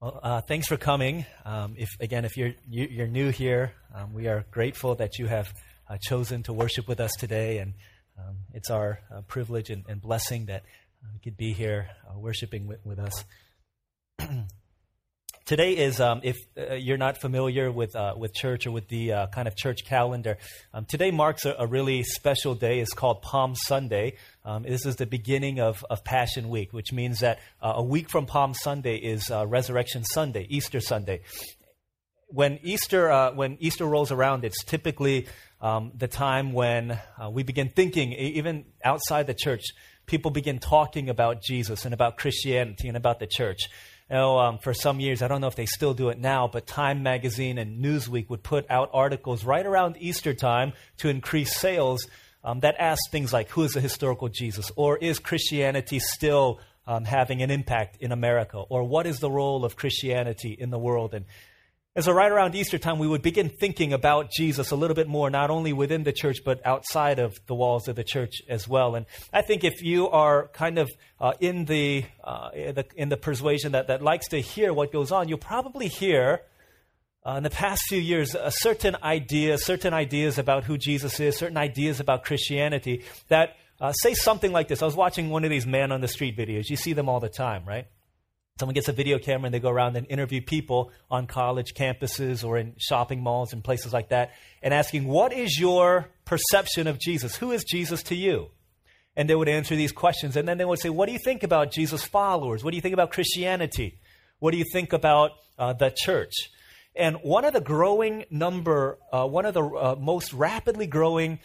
Well, uh, thanks for coming. Um, if again, if you're you, you're new here, um, we are grateful that you have uh, chosen to worship with us today, and um, it's our uh, privilege and, and, blessing that uh, you could be here uh, worshiping with, with us. Today is, um, if uh, you're not familiar with, uh, with church or with the uh, kind of church calendar, um, today marks a, a, really special day. It's called Palm Sunday. Um, this is the beginning of, of Passion Week, which means that uh, a week from Palm Sunday is uh, Resurrection Sunday, Easter Sunday. When Easter, uh, when Easter rolls around, it's typically um, the time when we begin thinking, even outside the church, people begin talking about Jesus and about Christianity and about the church. You know, um, for some years, I don't know if they still do it now, but Time Magazine and Newsweek would put out articles right around Easter time to increase sales um, that asked things like, who is the historical Jesus? Or is Christianity still um, having an impact in America? Or what is the role of Christianity in the world? And and so, right around Easter time, we would begin thinking about Jesus a little bit more, not only within the church, but outside of the walls of the church as well. And I think if you are kind of uh, in, the, uh, the, in the persuasion that, that likes to hear what goes on, you'll probably hear uh, in the past few years a certain idea, certain ideas about who Jesus is, certain ideas about Christianity that uh, say something like this. I was watching one of these man on the street videos. You see them all the time, right? Someone gets a video camera and they go around and interview people on college campuses or in shopping malls and places like that and asking, What is your perception of Jesus? Who is Jesus to you? And they would answer these questions. And then they would say, What do you think about Jesus' followers? What do you think about Christianity? What do you think about uh, the church? And one of the growing number, uh, one of the uh, most rapidly growing,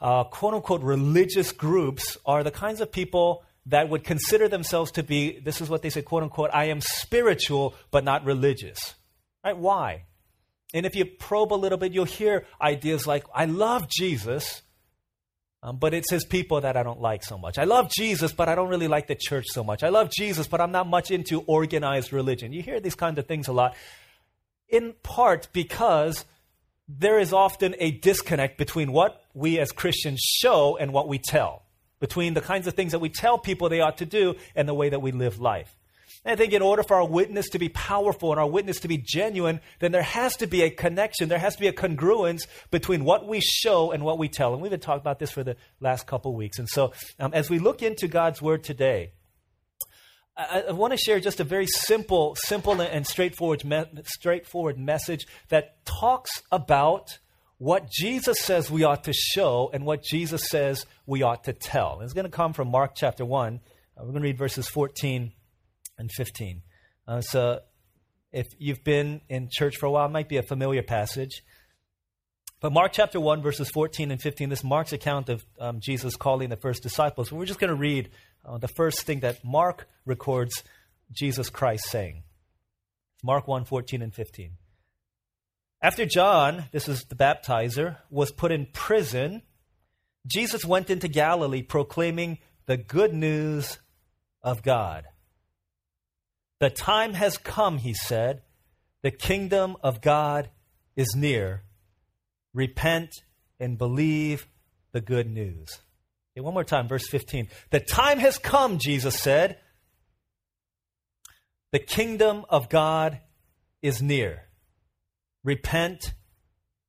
uh, quote unquote, religious groups are the kinds of people that would consider themselves to be, this is what they say, quote unquote, I am spiritual but not religious. Right? Why? And if you probe a little bit, you'll hear ideas like, I love Jesus, um, but it's his people that I don't like so much. I love Jesus, but I don't really like the church so much. I love Jesus, but I'm not much into organized religion. You hear these kinds of things a lot, in part because there is often a disconnect between what we as Christians show and what we tell between the kinds of things that we tell people they ought to do and the way that we live life. And I think in order for our witness to be powerful and our witness to be genuine, then there has to be a connection, there has to be a congruence between what we show and what we tell. And we've been talking about this for the last couple weeks. And so um, as we look into God's Word today, I, I want to share just a very simple, simple and straightforward, me- straightforward message that talks about what Jesus says we ought to show and what Jesus says we ought to tell. It's going to come from Mark chapter 1. Uh, we're going to read verses 14 and 15. Uh, so if you've been in church for a while, it might be a familiar passage. But Mark chapter 1, verses 14 and 15, this Mark's account of um, Jesus calling the first disciples. We're just going to read uh, the first thing that Mark records Jesus Christ saying. Mark 1, 14 and 15. After John, this is the baptizer, was put in prison, Jesus went into Galilee proclaiming the good news of God. The time has come, he said. The kingdom of God is near. Repent and believe the good news. Okay, one more time, verse 15. The time has come, Jesus said. The kingdom of God is near repent,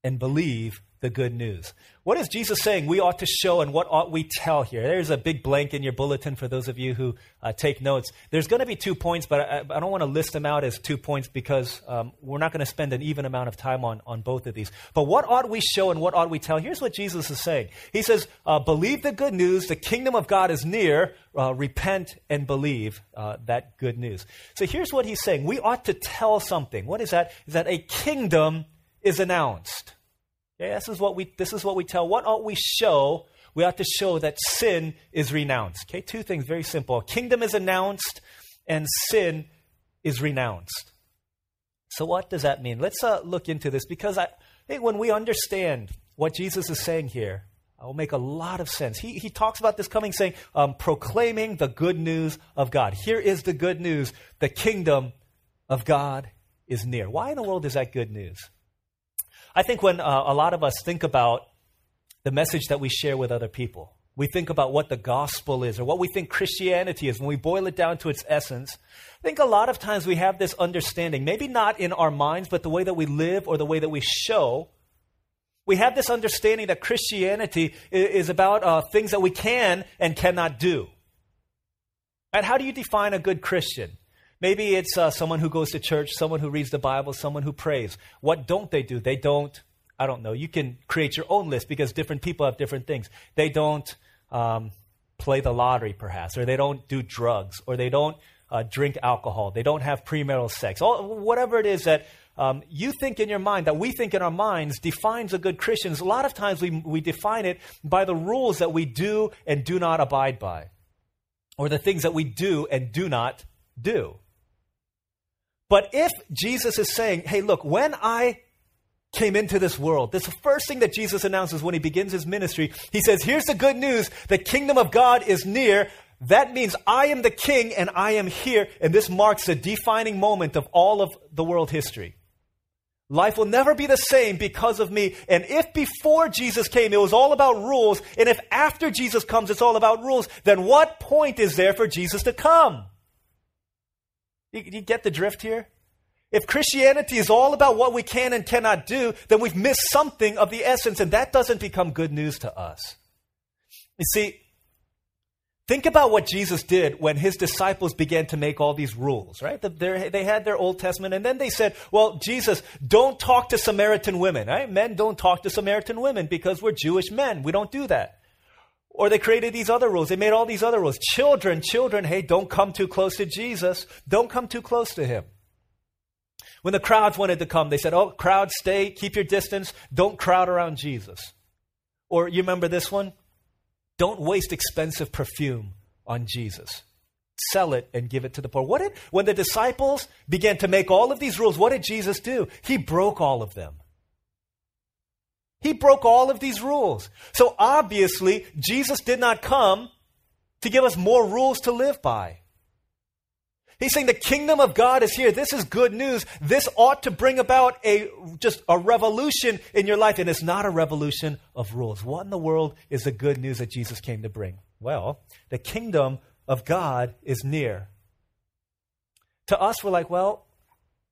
and believe the good news. What is Jesus saying we ought to show and what ought we tell here? There's a big blank in your bulletin for those of you who uh, take notes. There's going to be two points, but I, I, don't want to list them out as two points because um, we're not going to spend an even amount of time on, on both of these. But what ought we show and what ought we tell? Here's what Jesus is saying He says, uh, Believe the good news, the kingdom of God is near, uh, repent and believe uh, that good news. So here's what he's saying we ought to tell something. What is that? Is that a kingdom is announced. Okay, this is what we this is what we tell. What ought we show? We ought to show that sin is renounced. Okay, two things very simple. Kingdom is announced and sin is renounced. So what does that mean? Let's uh, look into this because I think when we understand what Jesus is saying here, it will make a lot of sense. He, he talks about this coming saying, um, proclaiming the good news of God. Here is the good news. The kingdom of God is near. Why in the world is that good news? I think when uh, a lot of us think about the message that we share with other people, we think about what the gospel is or what we think Christianity is, when we boil it down to its essence, I think a lot of times we have this understanding, maybe not in our minds, but the way that we live or the way that we show. We have this understanding that Christianity is about uh, things that we can and cannot do. And how do you define a good Christian? Maybe it's uh, someone who goes to church, someone who reads the Bible, someone who prays. What don't they do? They don't, I don't know. You can create your own list because different people have different things. They don't um, play the lottery, perhaps, or they don't do drugs, or they don't uh, drink alcohol, they don't have premarital sex. All, whatever it is that um, you think in your mind, that we think in our minds, defines a good Christian. A lot of times we, we define it by the rules that we do and do not abide by, or the things that we do and do not do. But if Jesus is saying, hey, look, when I came into this world, this first thing that Jesus announces when he begins his ministry. He says, here's the good news the kingdom of God is near. That means I am the king and I am here. And this marks a defining moment of all of the world history. Life will never be the same because of me. And if before Jesus came it was all about rules, and if after Jesus comes it's all about rules, then what point is there for Jesus to come? You, you get the drift here? If Christianity is all about what we can and cannot do, then we've missed something of the essence, and that doesn't become good news to us. You see, think about what Jesus did when his disciples began to make all these rules, right? They had their Old Testament, and then they said, Well, Jesus, don't talk to Samaritan women, right? Men don't talk to Samaritan women because we're Jewish men. We don't do that. Or they created these other rules. They made all these other rules. Children, children, hey, don't come too close to Jesus. Don't come too close to him. When the crowds wanted to come, they said, Oh, crowd, stay, keep your distance, don't crowd around Jesus. Or you remember this one? Don't waste expensive perfume on Jesus. Sell it and give it to the poor. What did, when the disciples began to make all of these rules, what did Jesus do? He broke all of them. He broke all of these rules. So obviously, Jesus did not come to give us more rules to live by. He's saying the kingdom of God is here. This is good news. This ought to bring about a just a revolution in your life. And it's not a revolution of rules. What in the world is the good news that Jesus came to bring? Well, the kingdom of God is near. To us, we're like, well,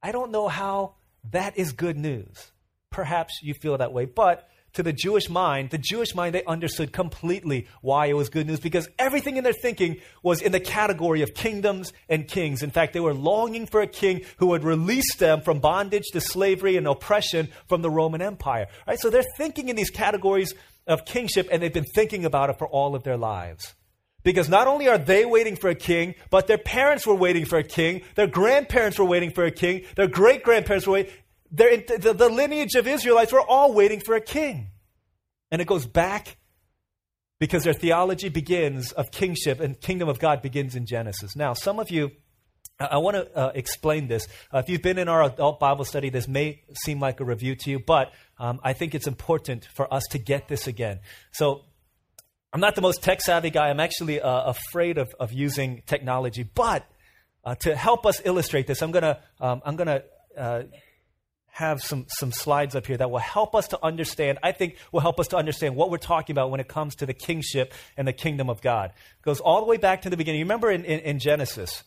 I don't know how that is good news. Perhaps you feel that way. But to the Jewish mind, the Jewish mind, they understood completely why it was good news because everything in their thinking was in the category of kingdoms and kings. In fact, they were longing for a king who would release them from bondage to slavery and oppression from the Roman Empire. Right? So they're thinking in these categories of kingship and they've been thinking about it for all of their lives. Because not only are they waiting for a king, but their parents were waiting for a king, their grandparents were waiting for a king, their great grandparents were waiting the, the lineage of Israelites were all waiting for a king. And it goes back because their theology begins of kingship and kingdom of God begins in Genesis. Now, some of you, I, I want to uh, explain this. Uh, if you've been in our adult Bible study, this may seem like a review to you, but um, I think it's important for us to get this again. So, I'm not the most tech savvy guy. I'm actually uh, afraid of, of using technology, but uh, to help us illustrate this, I'm gonna um, I'm gonna uh, have some, some slides up here that will help us to understand, I think will help us to understand what we're talking about when it comes to the kingship and the kingdom of God. It goes all the way back to the beginning. You remember in, in, in Genesis,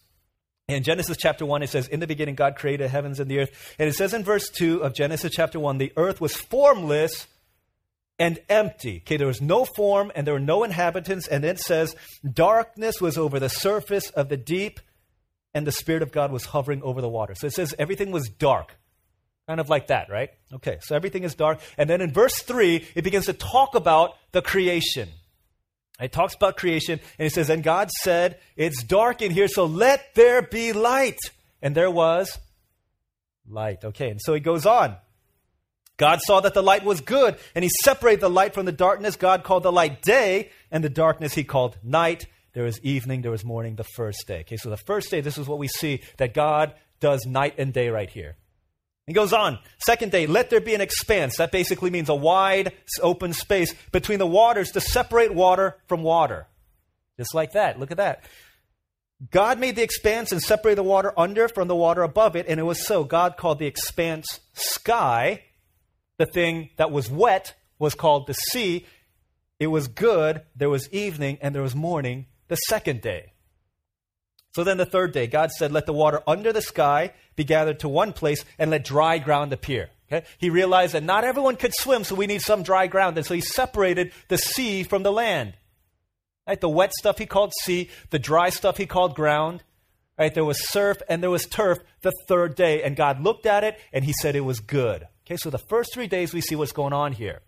in Genesis chapter 1, it says, In the beginning, God created heavens and the earth. And it says in verse 2 of Genesis chapter 1, the earth was formless and empty. Okay, there was no form and there were no inhabitants. And it says, Darkness was over the surface of the deep, and the Spirit of God was hovering over the water. So it says everything was dark. Kind of like that, right? Okay, so everything is dark. And then in verse 3, it begins to talk about the creation. It talks about creation, and it says, And God said, It's dark in here, so let there be light. And there was light. Okay, and so he goes on. God saw that the light was good, and he separated the light from the darkness. God called the light day, and the darkness he called night. There was evening, there was morning, the first day. Okay, so the first day, this is what we see that God does night and day right here. He goes on, second day, let there be an expanse. That basically means a wide, open space between the waters to separate water from water. Just like that. Look at that. God made the expanse and separated the water under from the water above it, and it was so. God called the expanse sky. The thing that was wet was called the sea. it was good, there was evening, and there was morning the second day. So then the third day, God said, Let the water under the sky be gathered to one place and let dry ground appear. Okay? He realized that not everyone could swim, so we need some dry ground. And so he separated the sea from the land. Right? The wet stuff he called sea, the dry stuff he called ground. Right? There was surf and there was turf the third day. And God looked at it and he said it was good. Okay, so the first three days we see what's going on here.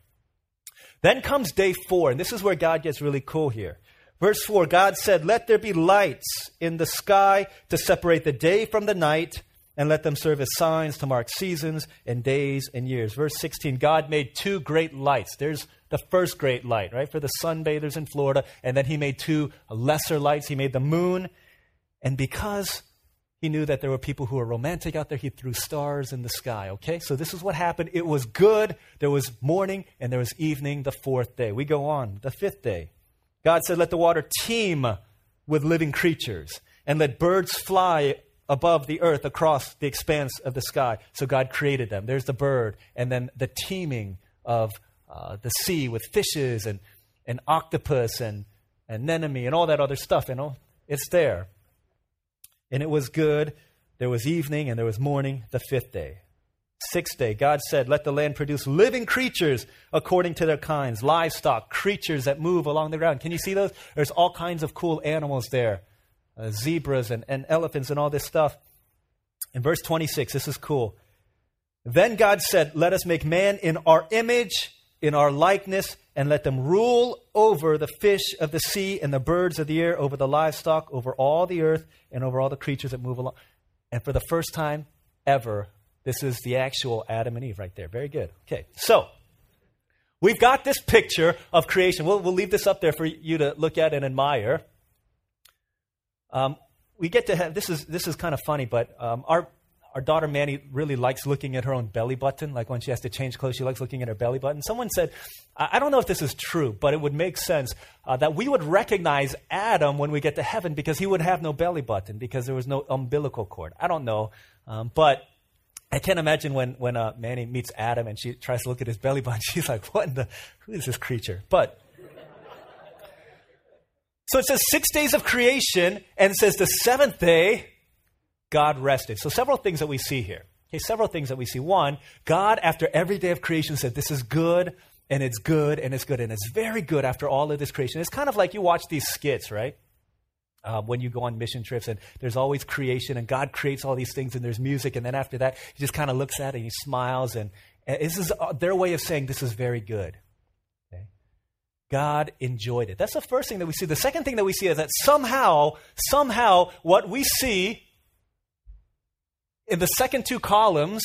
Then comes day four, and this is where God gets really cool here. Verse 4 God said, Let there be lights in the sky to separate the day from the night, and let them serve as signs to mark seasons and days and years. Verse 16 God made two great lights. There's the first great light, right, for the sunbathers in Florida. And then he made two lesser lights. He made the moon. And because he knew that there were people who were romantic out there. He threw stars in the sky. Okay? So this is what happened. It was good. There was morning and there was evening the fourth day. We go on. The fifth day. God said, Let the water teem with living creatures and let birds fly above the earth across the expanse of the sky. So God created them. There's the bird, and then the teeming of uh, the sea with fishes and, and octopus and, anemone and all that other stuff. You know, it's there and it was good. There was evening and there was morning the fifth day. Sixth day, God said, Let the land produce living creatures according to their kinds, livestock, creatures that move along the ground. Can you see those? There's all kinds of cool animals there uh, zebras and, and elephants and all this stuff. In verse 26, this is cool. Then God said, Let us make man in our image, in our likeness, and let them rule over the fish of the sea and the birds of the air, over the livestock, over all the earth, and over all the creatures that move along. And for the first time ever, this is the actual Adam and Eve right there. Very good. Okay, so we've got this picture of creation. We'll, we'll leave this up there for you to look at and admire. Um, we get to have this is this is kind of funny, but um, our our daughter Manny really likes looking at her own belly button. Like when she has to change clothes, she likes looking at her belly button. Someone said, I don't know if this is true, but it would make sense uh, that we would recognize Adam when we get to heaven because he would have no belly button because there was no umbilical cord. I don't know, um, but I can't imagine when when uh, Manny meets Adam and she tries to look at his belly button. She's like, "What in the? Who is this creature?" But so it says six days of creation, and it says the seventh day God rested. So, several things that we see here. Okay, several things that we see. One, God, after every day of creation, said, This is good, and it's good, and it's good, and it's very good after all of this creation. It's kind of like you watch these skits, right? Uh, when you go on mission trips, and there's always creation, and God creates all these things, and there's music, and then after that, he just kind of looks at it and he smiles, and, and this is uh, their way of saying this is very good. Okay? God enjoyed it. That's the first thing that we see. The second thing that we see is that somehow, somehow, what we see in the second two columns,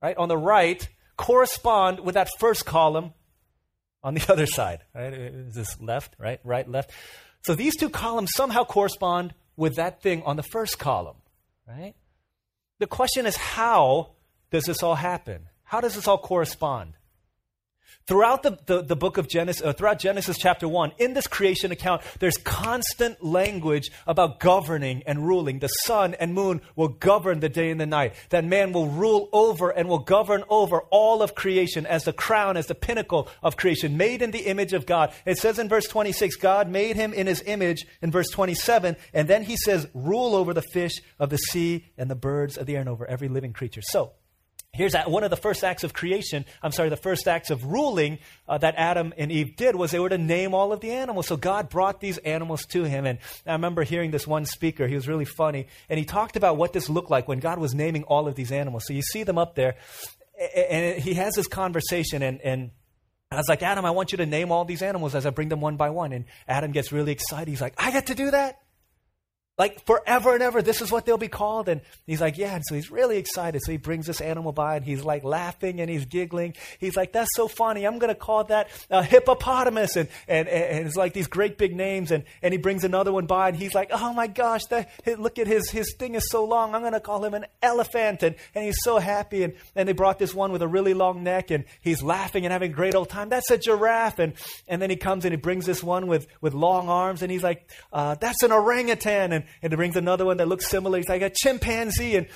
right, on the right, correspond with that first column on the other side. Right? Is this left, right, right, left? So these two columns somehow correspond with that thing on the first column, right? The question is how does this all happen? How does this all correspond? Throughout the, the, the, book of Genesis, uh, throughout Genesis chapter 1, in this creation account, there's constant language about governing and ruling. The sun and moon will govern the day and the night. That man will rule over and will govern over all of creation as the crown, as the pinnacle of creation, made in the image of God. It says in verse 26, God made him in his image in verse 27, and then he says, rule over the fish of the sea and the birds of the air and over every living creature. So, Here's one of the first acts of creation, I'm sorry, the first acts of ruling uh, that Adam and Eve did was they were to name all of the animals. So God brought these animals to him. And I remember hearing this one speaker, he was really funny, and he talked about what this looked like when God was naming all of these animals. So you see them up there, and he has this conversation, and, and I was like, Adam, I want you to name all these animals as I bring them one by one. And Adam gets really excited. He's like, I get to do that? Like forever and ever, this is what they'll be called. And he's like, yeah. And so he's really excited. So he brings this animal by and he's like laughing and he's giggling. He's like, that's so funny. I'm going to call that a hippopotamus. And, and, and it's like these great big names. And, and he brings another one by and he's like, oh my gosh, that, look at his, his thing is so long. I'm going to call him an elephant. And, and he's so happy. And, and they brought this one with a really long neck and he's laughing and having a great old time. That's a giraffe. And, and then he comes and he brings this one with, with long arms and he's like, uh, that's an orangutan. And, and he brings another one that looks similar. He's like a chimpanzee. And,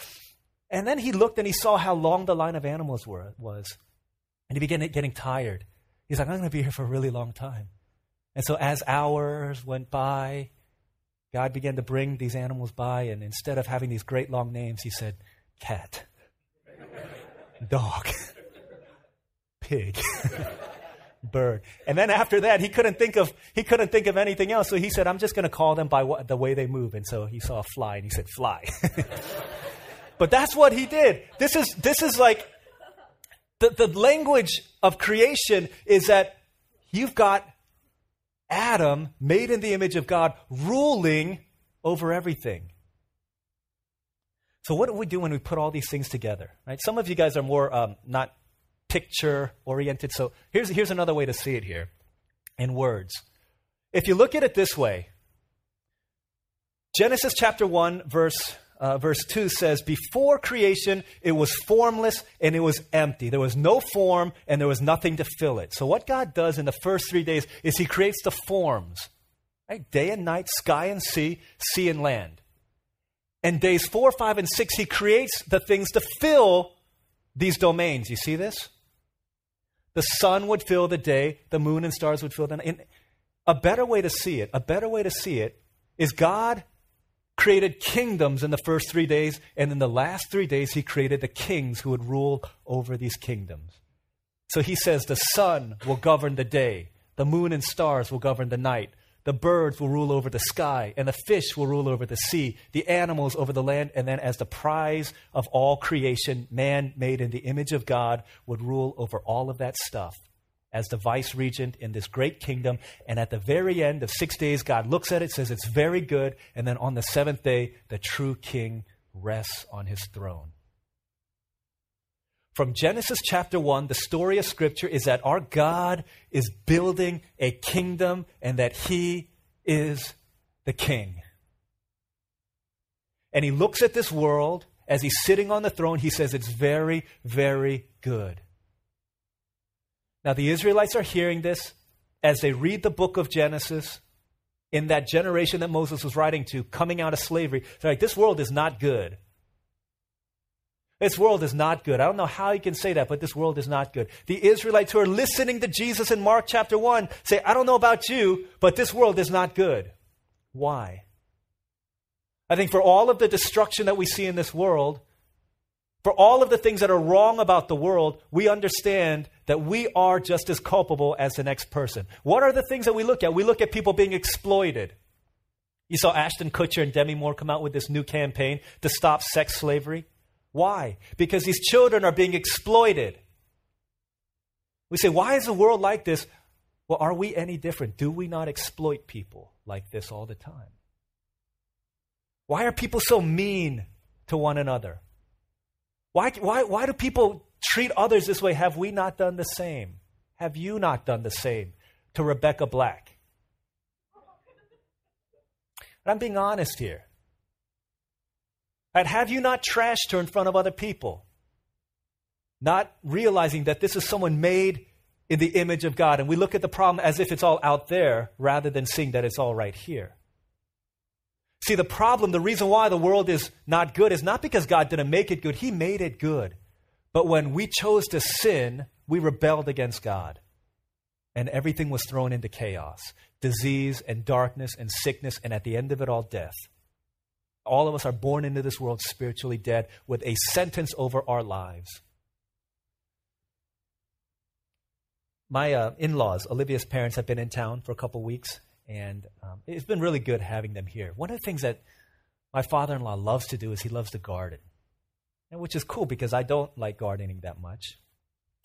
and then he looked and he saw how long the line of animals were, was. And he began getting tired. He's like, I'm going to be here for a really long time. And so as hours went by, God began to bring these animals by, and instead of having these great long names, he said, cat, dog, pig, bird. And then after that, he couldn't think of, he couldn't think of anything else. So he said, I'm just going to call them by what, the way they move. And so he saw a fly and he said, fly. but that's what he did. This is, this is like, the, the language of creation is that you've got Adam, made in the image of God, ruling over everything. So, what do we do when we put all these things together? Right? Some of you guys are more um, not picture oriented. So, here's, here's another way to see it here in words. If you look at it this way, Genesis chapter 1, verse uh, verse 2 says, Before creation, it was formless and it was empty. There was no form and there was nothing to fill it. So, what God does in the first three days is He creates the forms right? day and night, sky and sea, sea and land. And days four, five, and six, He creates the things to fill these domains. You see this? The sun would fill the day, the moon and stars would fill the night. And A better way to see it, a better way to see it is God created kingdoms in the first three days, and in the last three days, he created the kings who would rule over these kingdoms. So he says the sun will govern the day, the moon and stars will govern the night, the birds will rule over the sky, and the fish will rule over the sea, the animals over the land, and then as the prize of all creation, man made in the image of God would rule over all of that stuff as the vice regent in this great kingdom. And at the very end of six days, God looks at it, says it's very good. And then on the seventh day, the true king rests on his throne. From Genesis chapter 1, the story of Scripture is that our God is building a kingdom and that he is the king. And he looks at this world as he's sitting on the throne. He says, It's very, very good. Now, the Israelites are hearing this as they read the book of Genesis in that generation that Moses was writing to, coming out of slavery. They're like, this world is not good. This world is not good. I don't know how you can say that, but this world is not good. The Israelites who are listening to Jesus in Mark chapter 1 say, I don't know about you, but this world is not good. Why? I think for all of the destruction that we see in this world, for all of the things that are wrong about the world, we understand that we are just as culpable as the next person. What are the things that we look at? We look at people being exploited. You saw Ashton Kutcher and Demi Moore come out with this new campaign to stop sex slavery. Why? Because these children are being exploited. We say, why is the world like this? Well, are we any different? Do we not exploit people like this all the time? Why are people so mean to one another? Why, why, why do people treat others this way? Have we not done the same? Have you not done the same to Rebecca Black? And I'm being honest here. Right, have you not trashed her in front of other people? Not realizing that this is someone made in the image of God. And we look at the problem as if it's all out there rather than seeing that it's all right here. See, the problem, the reason why the world is not good is not because God didn't make it good, He made it good. But when we chose to sin, we rebelled against God. And everything was thrown into chaos disease and darkness and sickness, and at the end of it all, death. All of us are born into this world spiritually dead with a sentence over our lives. My uh, in laws, Olivia's parents, have been in town for a couple weeks, and um, it's been really good having them here. One of the things that my father in law loves to do is he loves to garden, and which is cool because I don't like gardening that much.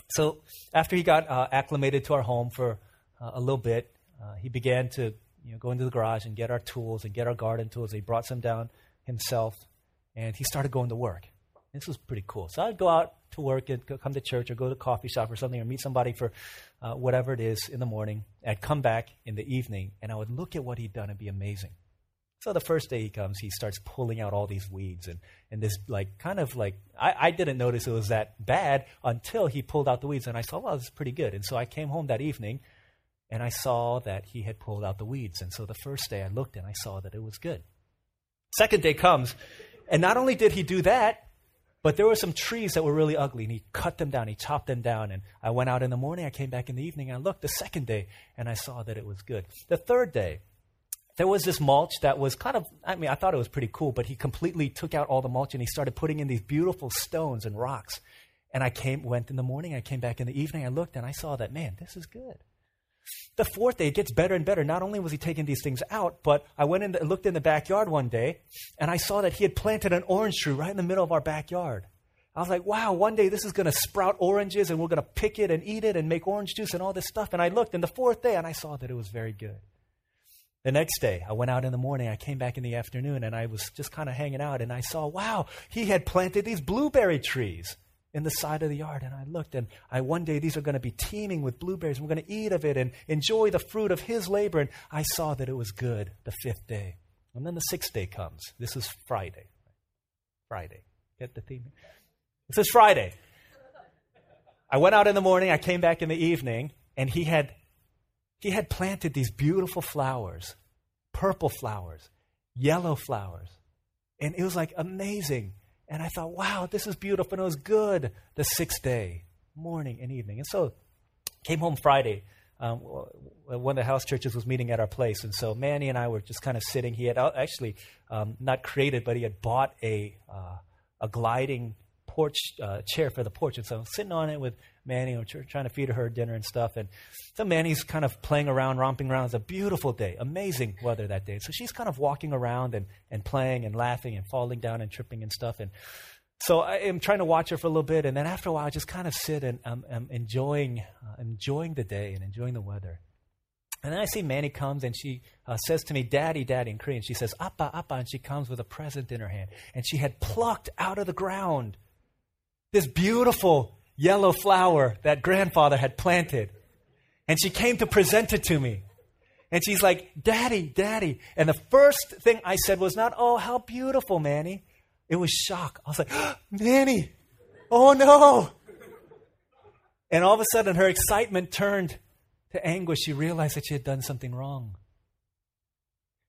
So after he got uh, acclimated to our home for uh, a little bit, uh, he began to you know, go into the garage and get our tools and get our garden tools. He brought some down himself, and he started going to work. This was pretty cool. So I'd go out to work and come to church or go to coffee shop or something or meet somebody for uh, whatever it is in the morning. I'd come back in the evening and I would look at what he'd done and be amazing. So the first day he comes, he starts pulling out all these weeds and, and this like kind of like I, I didn't notice it was that bad until he pulled out the weeds and I saw, well, this is pretty good. And so I came home that evening and I saw that he had pulled out the weeds. And so the first day I looked and I saw that it was good. Second day comes, and not only did he do that, But there were some trees that were really ugly, and he cut them down. He chopped them down. And I went out in the morning. I came back in the evening. I looked the second day, and I saw that it was good. The third day, there was this mulch that was kind of, I mean, I thought it was pretty cool, but he completely took out all the mulch and he started putting in these beautiful stones and rocks. And I came, went in the morning, I came back in the evening, I looked, and I saw that, man, this is good. The fourth day, it gets better and better. Not only was he taking these things out, but I went and looked in the backyard one day, and I saw that he had planted an orange tree right in the middle of our backyard. I was like, wow, one day this is going to sprout oranges, and we're going to pick it and eat it and make orange juice and all this stuff. And I looked, and the fourth day, and I saw that it was very good. The next day, I went out in the morning, I came back in the afternoon, and I was just kind of hanging out, and I saw, wow, he had planted these blueberry trees in the side of the yard. And I looked, and I one day these are going to be teeming with blueberries. We're going to eat of it and enjoy the fruit of his labor. And I saw that it was good the fifth day. And then the sixth day comes. This is Friday. Friday. Get the theme? This is Friday. I went out in the morning, I came back in the evening, and he had he had planted these beautiful flowers, purple flowers, yellow flowers. And it was like amazing. And I thought, wow, this is beautiful. And it was good the sixth day, morning and evening. And so came home Friday. Um, one of the house churches was meeting at our place. And so Manny and I were just kind of sitting. He had actually um, not created, but he had bought a, uh, a gliding porch uh, chair for the porch. And so I'm sitting on it with Manny, and we're trying to feed her dinner and stuff. And so Manny's kind of playing around, romping around. It's a beautiful day, amazing weather that day. So she's kind of walking around and, and playing and laughing and falling down and tripping and stuff. And so I am trying to watch her for a little bit. And then after a while, I just kind of sit and I'm, I'm enjoying, uh, enjoying the day and enjoying the weather. And then I see Manny comes and she uh, says to me, Daddy, Daddy, in Korean. She says, Appa, Appa. And she comes with a present in her hand. And she had plucked out of the ground this beautiful yellow flower that grandfather had planted. And she came to present it to me. And she's like, Daddy, Daddy. And the first thing I said was not, Oh, how beautiful, Manny. It was shock. I was like, oh, Manny, oh no. And all of a sudden, her excitement turned to anguish. She realized that she had done something wrong.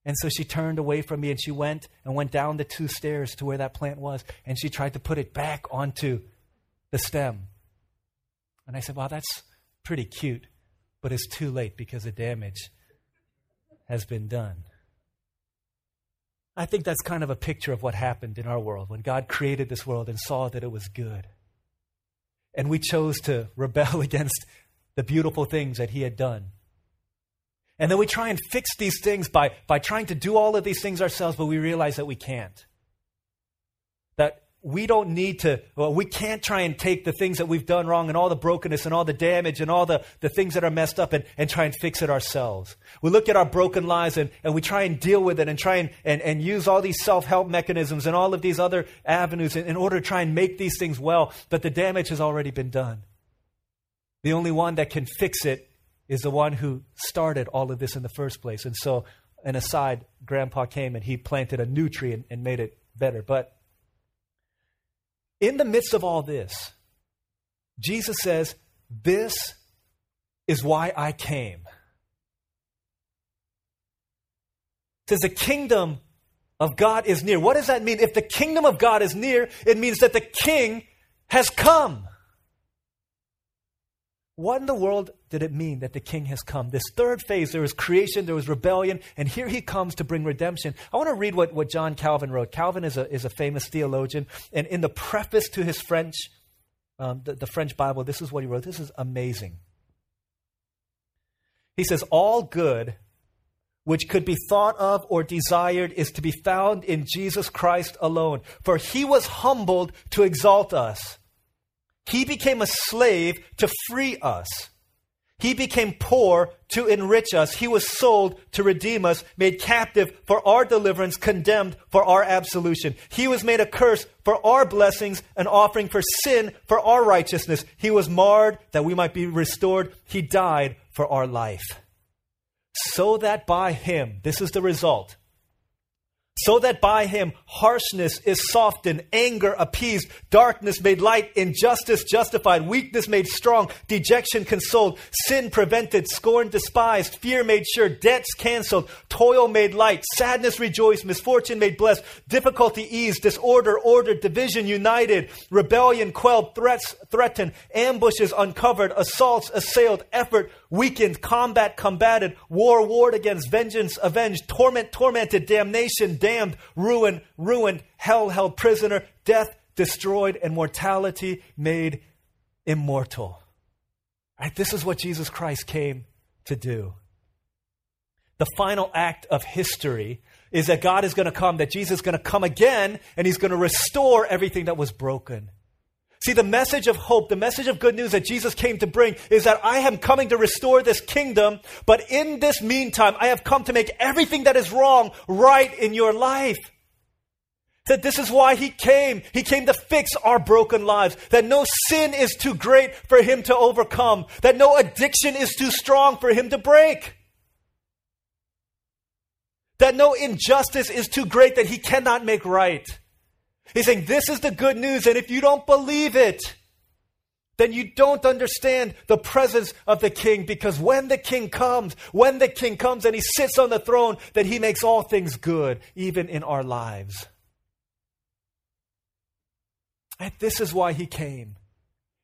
And so she turned away from me and she went and went down the two stairs to where that plant was. And she tried to put it back onto the stem. And I said, Wow, that's pretty cute, but it's too late because the damage has been done. I think that's kind of a picture of what happened in our world when God created this world and saw that it was good. And we chose to rebel against the beautiful things that He had done. And then we try and fix these things by, by trying to do all of these things ourselves, but we realize that we can't. That we don't need to, well, we can't try and take the things that we've done wrong and all the brokenness and all the damage and all the, the things that are messed up and, and try and fix it ourselves. We look at our broken lives and, and we try and deal with it and try and, and, and use all these self help mechanisms and all of these other avenues in, in order to try and make these things well, but the damage has already been done. The only one that can fix it is the one who started all of this in the first place. And so, an aside, Grandpa came and he planted a new tree and, and made it better. But in the midst of all this, Jesus says, This is why I came. It says the kingdom of God is near. What does that mean? If the kingdom of God is near, it means that the king has come. What in the world did it mean that the king has come? This third phase, there was creation, there was rebellion, and here he comes to bring redemption. I want to read what, what John Calvin wrote. Calvin is a, is a famous theologian, and in the preface to his French, um, the, the French Bible, this is what he wrote. This is amazing. He says, All good which could be thought of or desired is to be found in Jesus Christ alone. For he was humbled to exalt us he became a slave to free us. He became poor to enrich us. He was sold to redeem us, made captive for our deliverance, condemned for our absolution. He was made a curse for our blessings, an offering for sin for our righteousness. He was marred that we might be restored. He died for our life. So that by him, this is the result, so that by him harshness is softened, anger appeased, darkness made light, injustice justified, weakness made strong, dejection consoled, sin prevented, scorn despised, fear made sure, debts canceled, toil made light, sadness rejoiced, misfortune made blessed, difficulty eased, disorder ordered, division united, rebellion quelled, threats threatened, ambushes uncovered, assaults assailed, effort weakened, combat combated, war warred against, vengeance avenged, torment tormented, damnation damned, ruin ruined, hell held prisoner, death destroyed, and mortality made immortal. Right? This is what Jesus Christ came to do. The final act of history is that God is going to come, that Jesus is going to come again, and he's going to restore everything that was broken. See, the message of hope, the message of good news that Jesus came to bring is that I am coming to restore this kingdom, but in this meantime, I have come to make everything that is wrong right in your life. That this is why he came. He came to fix our broken lives. That no sin is too great for him to overcome. That no addiction is too strong for him to break. That no injustice is too great that he cannot make right. He's saying, This is the good news, and if you don't believe it, then you don't understand the presence of the king because when the king comes, when the king comes and he sits on the throne, then he makes all things good, even in our lives. And this is why he came.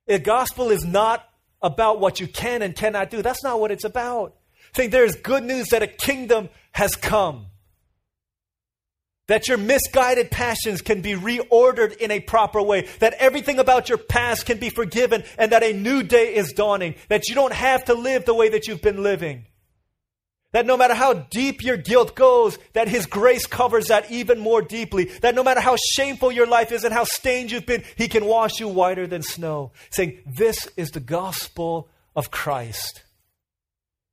The gospel is not about what you can and cannot do. That's not what it's about. Saying there is good news that a kingdom has come. That your misguided passions can be reordered in a proper way. That everything about your past can be forgiven and that a new day is dawning. That you don't have to live the way that you've been living. That no matter how deep your guilt goes, that His grace covers that even more deeply. That no matter how shameful your life is and how stained you've been, He can wash you whiter than snow. Saying, This is the gospel of Christ.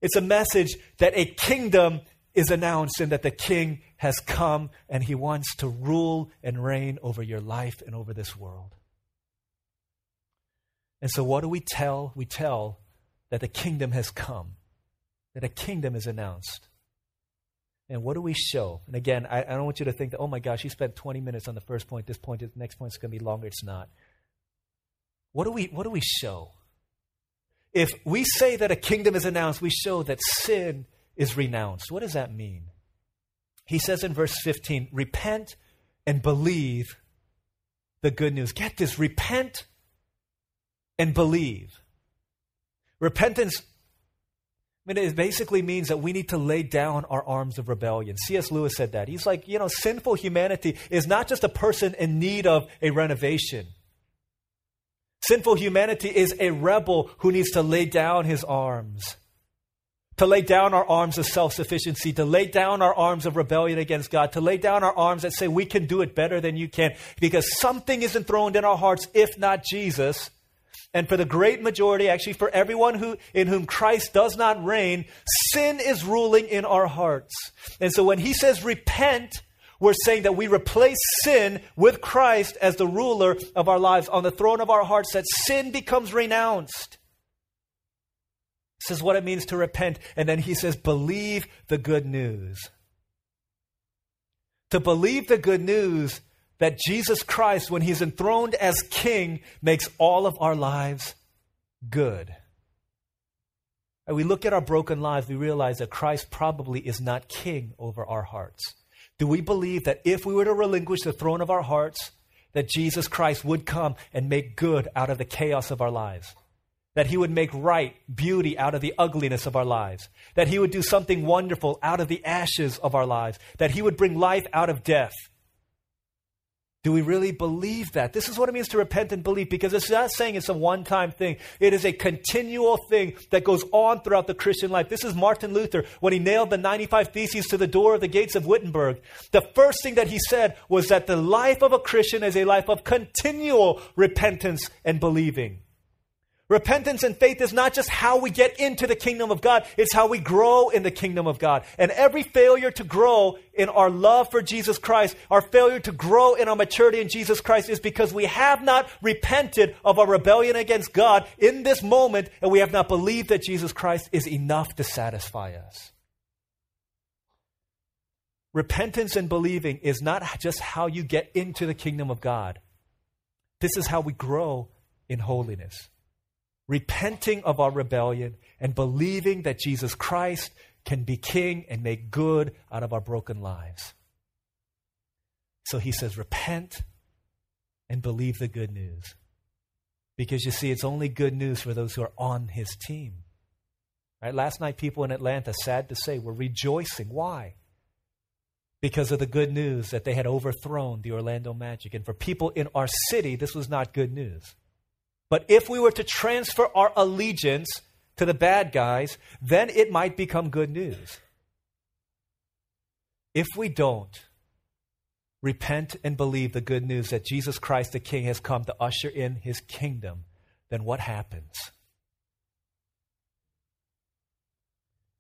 It's a message that a kingdom is announced and that the king has come and he wants to rule and reign over your life and over this world. And so, what do we tell? We tell that the kingdom has come, that a kingdom is announced. And what do we show? And again, I, I don't want you to think that, oh my gosh, you spent 20 minutes on the first point, this point, the next point is going to be longer. It's not. What do we, what do we show? If we say that a kingdom is announced, we show that sin is renounced. What does that mean? He says in verse 15, repent and believe the good news. Get this, repent and believe. Repentance I mean, it basically means that we need to lay down our arms of rebellion. C.S. Lewis said that. He's like, you know, sinful humanity is not just a person in need of a renovation. Sinful humanity is a rebel who needs to lay down his arms to lay down our arms of self sufficiency, to lay down our arms of rebellion against God, to lay down our arms that say we can do it better than you can, because something is enthroned in our hearts, if not Jesus. And for the great majority, actually for everyone who, in whom Christ does not reign, sin is ruling in our hearts. And so when he says repent, we're saying that we replace sin with Christ as the ruler of our lives on the throne of our hearts, that sin becomes renounced. This is what it means to repent. And then he says, believe the good news. To believe the good news that Jesus Christ, when he's enthroned as king, makes all of our lives good. And we look at our broken lives, we realize that Christ probably is not king over our hearts. Do we believe that if we were to relinquish the throne of our hearts, that Jesus Christ would come and make good out of the chaos of our lives? That he would make right beauty out of the ugliness of our lives. That he would do something wonderful out of the ashes of our lives. That he would bring life out of death. Do we really believe that? This is what it means to repent and believe because it's not saying it's a one time thing. It is a continual thing that goes on throughout the Christian life. This is Martin Luther when he nailed the 95 Theses to the door of the gates of Wittenberg. The first thing that he said was that the life of a Christian is a life of continual repentance and believing. Repentance and faith is not just how we get into the kingdom of God, it's how we grow in the kingdom of God. And every failure to grow in our love for Jesus Christ, our failure to grow in our maturity in Jesus Christ is because we have not repented of our rebellion against God in this moment and we have not believed that Jesus Christ is enough to satisfy us. Repentance and believing is not just how you get into the kingdom of God. This is how we grow in holiness. Repenting of our rebellion and believing that Jesus Christ can be king and make good out of our broken lives. So he says, repent and believe the good news. Because you see, it's only good news for those who are on his team. Right? Last night, people in Atlanta, sad to say, were rejoicing. Why? Because of the good news that they had overthrown the Orlando Magic. And for people in our city, this was not good news. But if we were to transfer our allegiance to the bad guys, then it might become good news. If we don't, repent and believe the good news that Jesus Christ the King has come to usher in his kingdom, then what happens?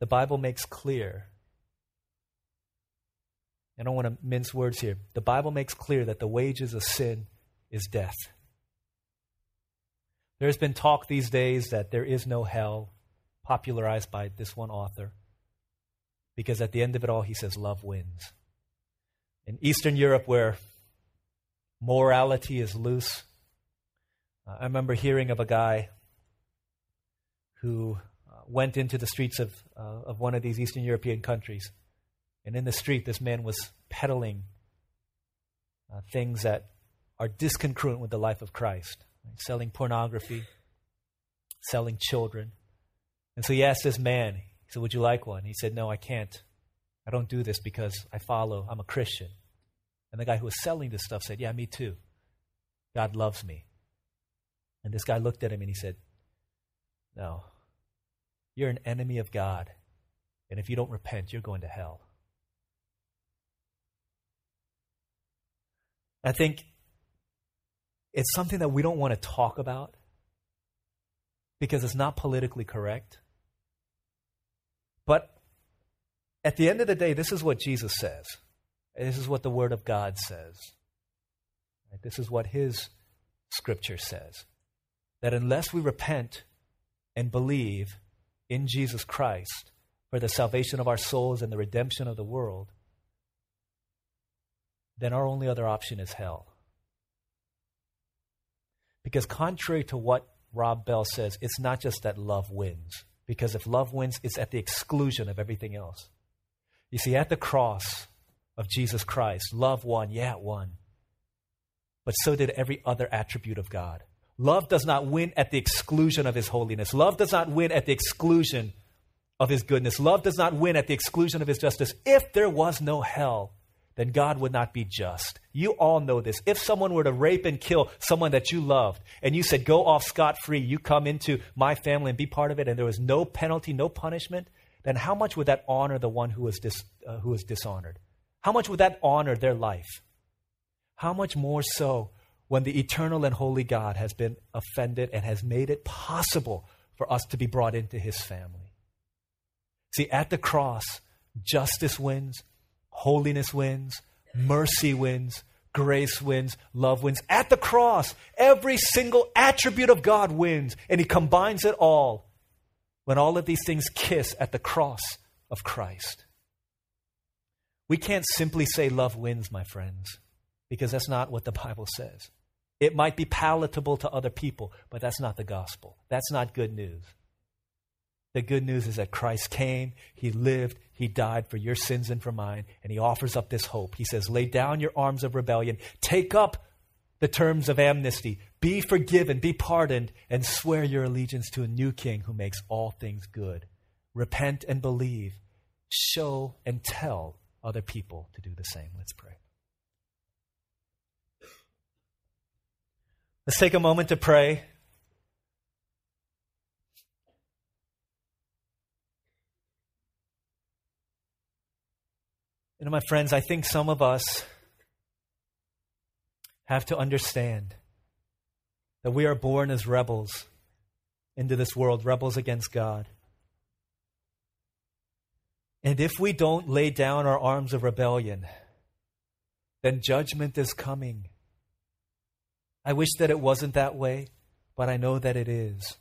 The Bible makes clear, I don't want to mince words here, the Bible makes clear that the wages of sin is death. There's been talk these days that there is no hell, popularized by this one author, because at the end of it all, he says, love wins in Eastern Europe where morality is loose. Uh, I remember hearing of a guy who uh, went into the streets of, uh, of one of these Eastern European countries. And in the street, this man was peddling uh, things that are discongruent with the life of Christ? Selling pornography, selling children. And so he asked this man, he said, Would you like one? He said, No, I can't. I don't do this because I follow, I'm a Christian. And the guy who was selling this stuff said, Yeah, me too. God loves me. And this guy looked at him and he said, No, you're an enemy of God. And if you don't repent, you're going to hell. I think it's something that we don't want to talk about because it's not politically correct. But at the end of the day, this is what Jesus says. This is what the Word of God says. This is what His Scripture says. That unless we repent and believe in Jesus Christ for the salvation of our souls and the redemption of the world, then our only other option is hell. Because, contrary to what Rob Bell says, it's not just that love wins. Because if love wins, it's at the exclusion of everything else. You see, at the cross of Jesus Christ, love won, yeah, it won. But so did every other attribute of God. Love does not win at the exclusion of his holiness. Love does not win at the exclusion of his goodness. Love does not win at the exclusion of his justice. If there was no hell, then God would not be just. You all know this. If someone were to rape and kill someone that you loved, and you said, go off scot free, you come into my family and be part of it, and there was no penalty, no punishment, then how much would that honor the one who was, dis, uh, who was dishonored? How much would that honor their life? How much more so when the eternal and holy God has been offended and has made it possible for us to be brought into his family? See, at the cross, justice wins, Holiness wins, mercy wins, grace wins, love wins. At the cross, every single attribute of God wins, and He combines it all when all of these things kiss at the cross of Christ. We can't simply say love wins, my friends, because that's not what the Bible says. It might be palatable to other people, but that's not the gospel. That's not good news. The good news is that Christ came, He lived, He died for your sins and for mine, and He offers up this hope. He says, Lay down your arms of rebellion, take up the terms of amnesty, be forgiven, be pardoned, and swear your allegiance to a new King who makes all things good. Repent and believe, show and tell other people to do the same. Let's pray. Let's take a moment to pray. You know, my friends, I think some of us have to understand that we are born as rebels into this world, rebels against God. And if we don't lay down our arms of rebellion, then judgment is coming. I wish that it wasn't that way, but I know that it is.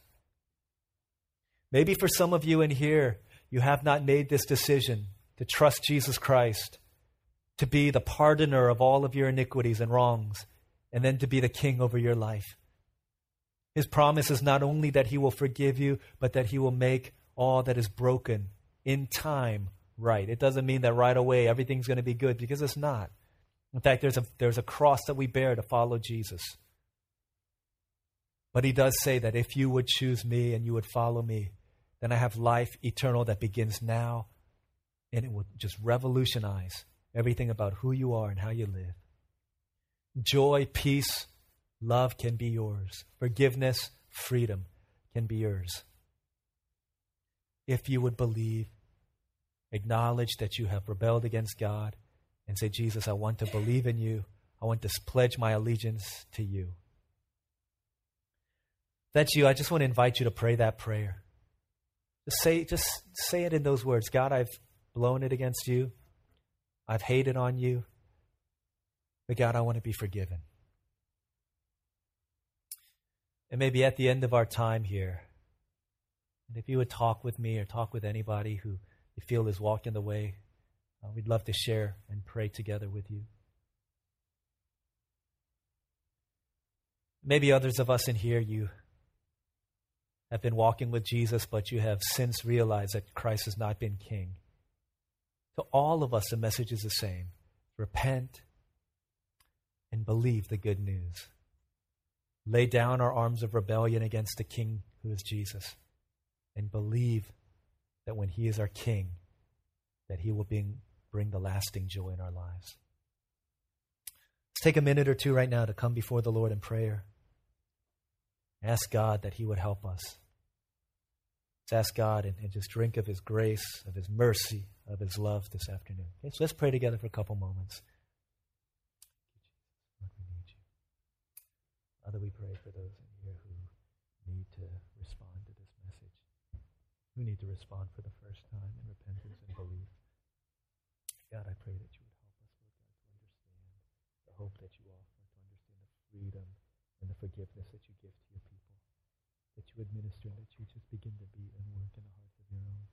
Maybe for some of you in here, you have not made this decision to trust Jesus Christ to be the pardoner of all of your iniquities and wrongs, and then to be the king over your life. His promise is not only that he will forgive you, but that he will make all that is broken in time right. It doesn't mean that right away everything's going to be good because it's not. In fact, there's a, there's a cross that we bear to follow Jesus. But he does say that if you would choose me and you would follow me, then I have life eternal that begins now, and it will just revolutionize everything about who you are and how you live. Joy, peace, love can be yours. Forgiveness, freedom can be yours. If you would believe, acknowledge that you have rebelled against God, and say, Jesus, I want to believe in you. I want to pledge my allegiance to you. That's you. I just want to invite you to pray that prayer. Just say, just say it in those words. God, I've blown it against you. I've hated on you. But God, I want to be forgiven. And maybe at the end of our time here, and if you would talk with me or talk with anybody who you feel is walking the way, uh, we'd love to share and pray together with you. Maybe others of us in here, you have been walking with Jesus, but you have since realized that Christ has not been king. To all of us, the message is the same repent and believe the good news. Lay down our arms of rebellion against the king who is Jesus and believe that when he is our king, that he will bring, bring the lasting joy in our lives. Let's take a minute or two right now to come before the Lord in prayer. Ask God that he would help us. Let's ask God and, and, just drink of His grace, of His mercy, of His love this afternoon. Okay, so let's pray together for a couple moments. Father, we pray for those in here who need to respond to this message, who need to respond for the first time in repentance and belief. God, I pray that you would help us, Lord God, to understand the hope that you offer, to understand the freedom and the forgiveness that you give to your people that you administer, and that you just begin to be and work in the hearts of your own.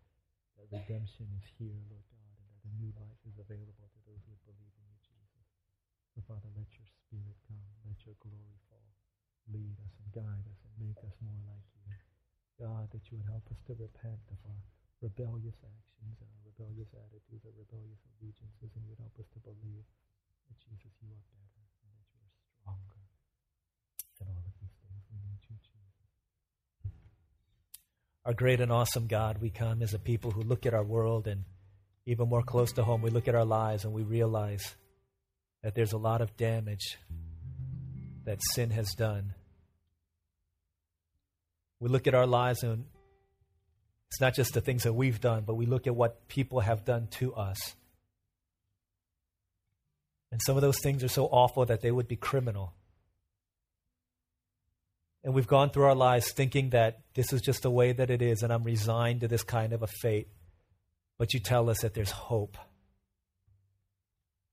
That redemption is here, Lord God, and that a new life is available to those who believe in you, Jesus. So, Father, let your spirit come, let your glory fall, lead us and guide us and make us more like you. God, that you would help us to repent of our rebellious actions and our rebellious attitudes, our rebellious allegiances, and you would help us to believe that Jesus, you are better and that you are stronger than all of these things. We need you, Jesus our great and awesome God, we come as a people who look at our world and even more close to home, we look at our lives and we realize that there's a lot of damage that sin has done. We look at our lives and it's not just the things that we've done, but we look at what people have done to us. And some of those things are so awful that they would be criminal. And we've gone through our lives thinking that this is just the way that it is, and I'm resigned to this kind of a fate. But you tell us that there's hope.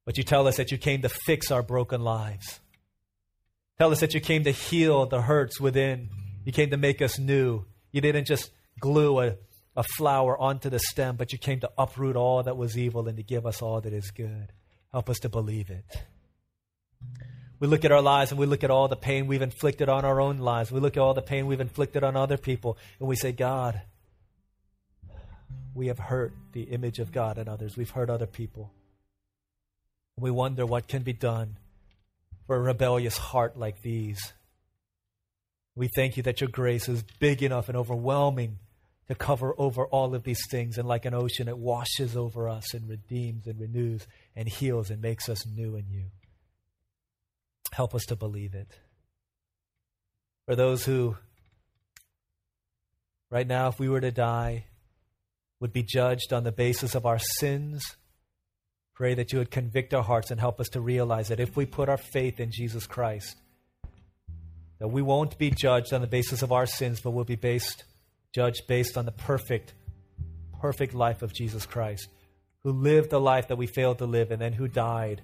But you tell us that you came to fix our broken lives. Tell us that you came to heal the hurts within. You came to make us new. You didn't just glue a, a flower onto the stem, but you came to uproot all that was evil and to give us all that is good. Help us to believe it. We look at our lives and we look at all the pain we've inflicted on our own lives. We look at all the pain we've inflicted on other people and we say, God, we have hurt the image of God in others. We've hurt other people. We wonder what can be done for a rebellious heart like these. We thank you that your grace is big enough and overwhelming to cover over all of these things. And like an ocean, it washes over us and redeems and renews and heals and makes us new in you. Help us to believe it. For those who, right now, if we were to die, would be judged on the basis of our sins, pray that you would convict our hearts and help us to realize that if we put our faith in Jesus Christ, that we won't be judged on the basis of our sins, but we'll be based, judged based on the perfect, perfect life of Jesus Christ, who lived the life that we failed to live and then who died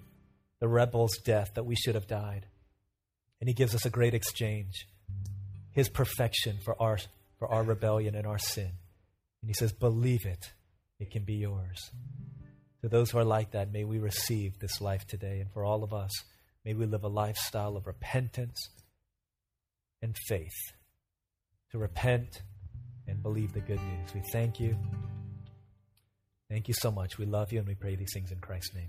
the rebel's death that we should have died. And he gives us a great exchange his perfection for our, for our rebellion and our sin. And he says, Believe it, it can be yours. To those who are like that, may we receive this life today. And for all of us, may we live a lifestyle of repentance and faith. To repent and believe the good news. We thank you. Thank you so much. We love you and we pray these things in Christ's name.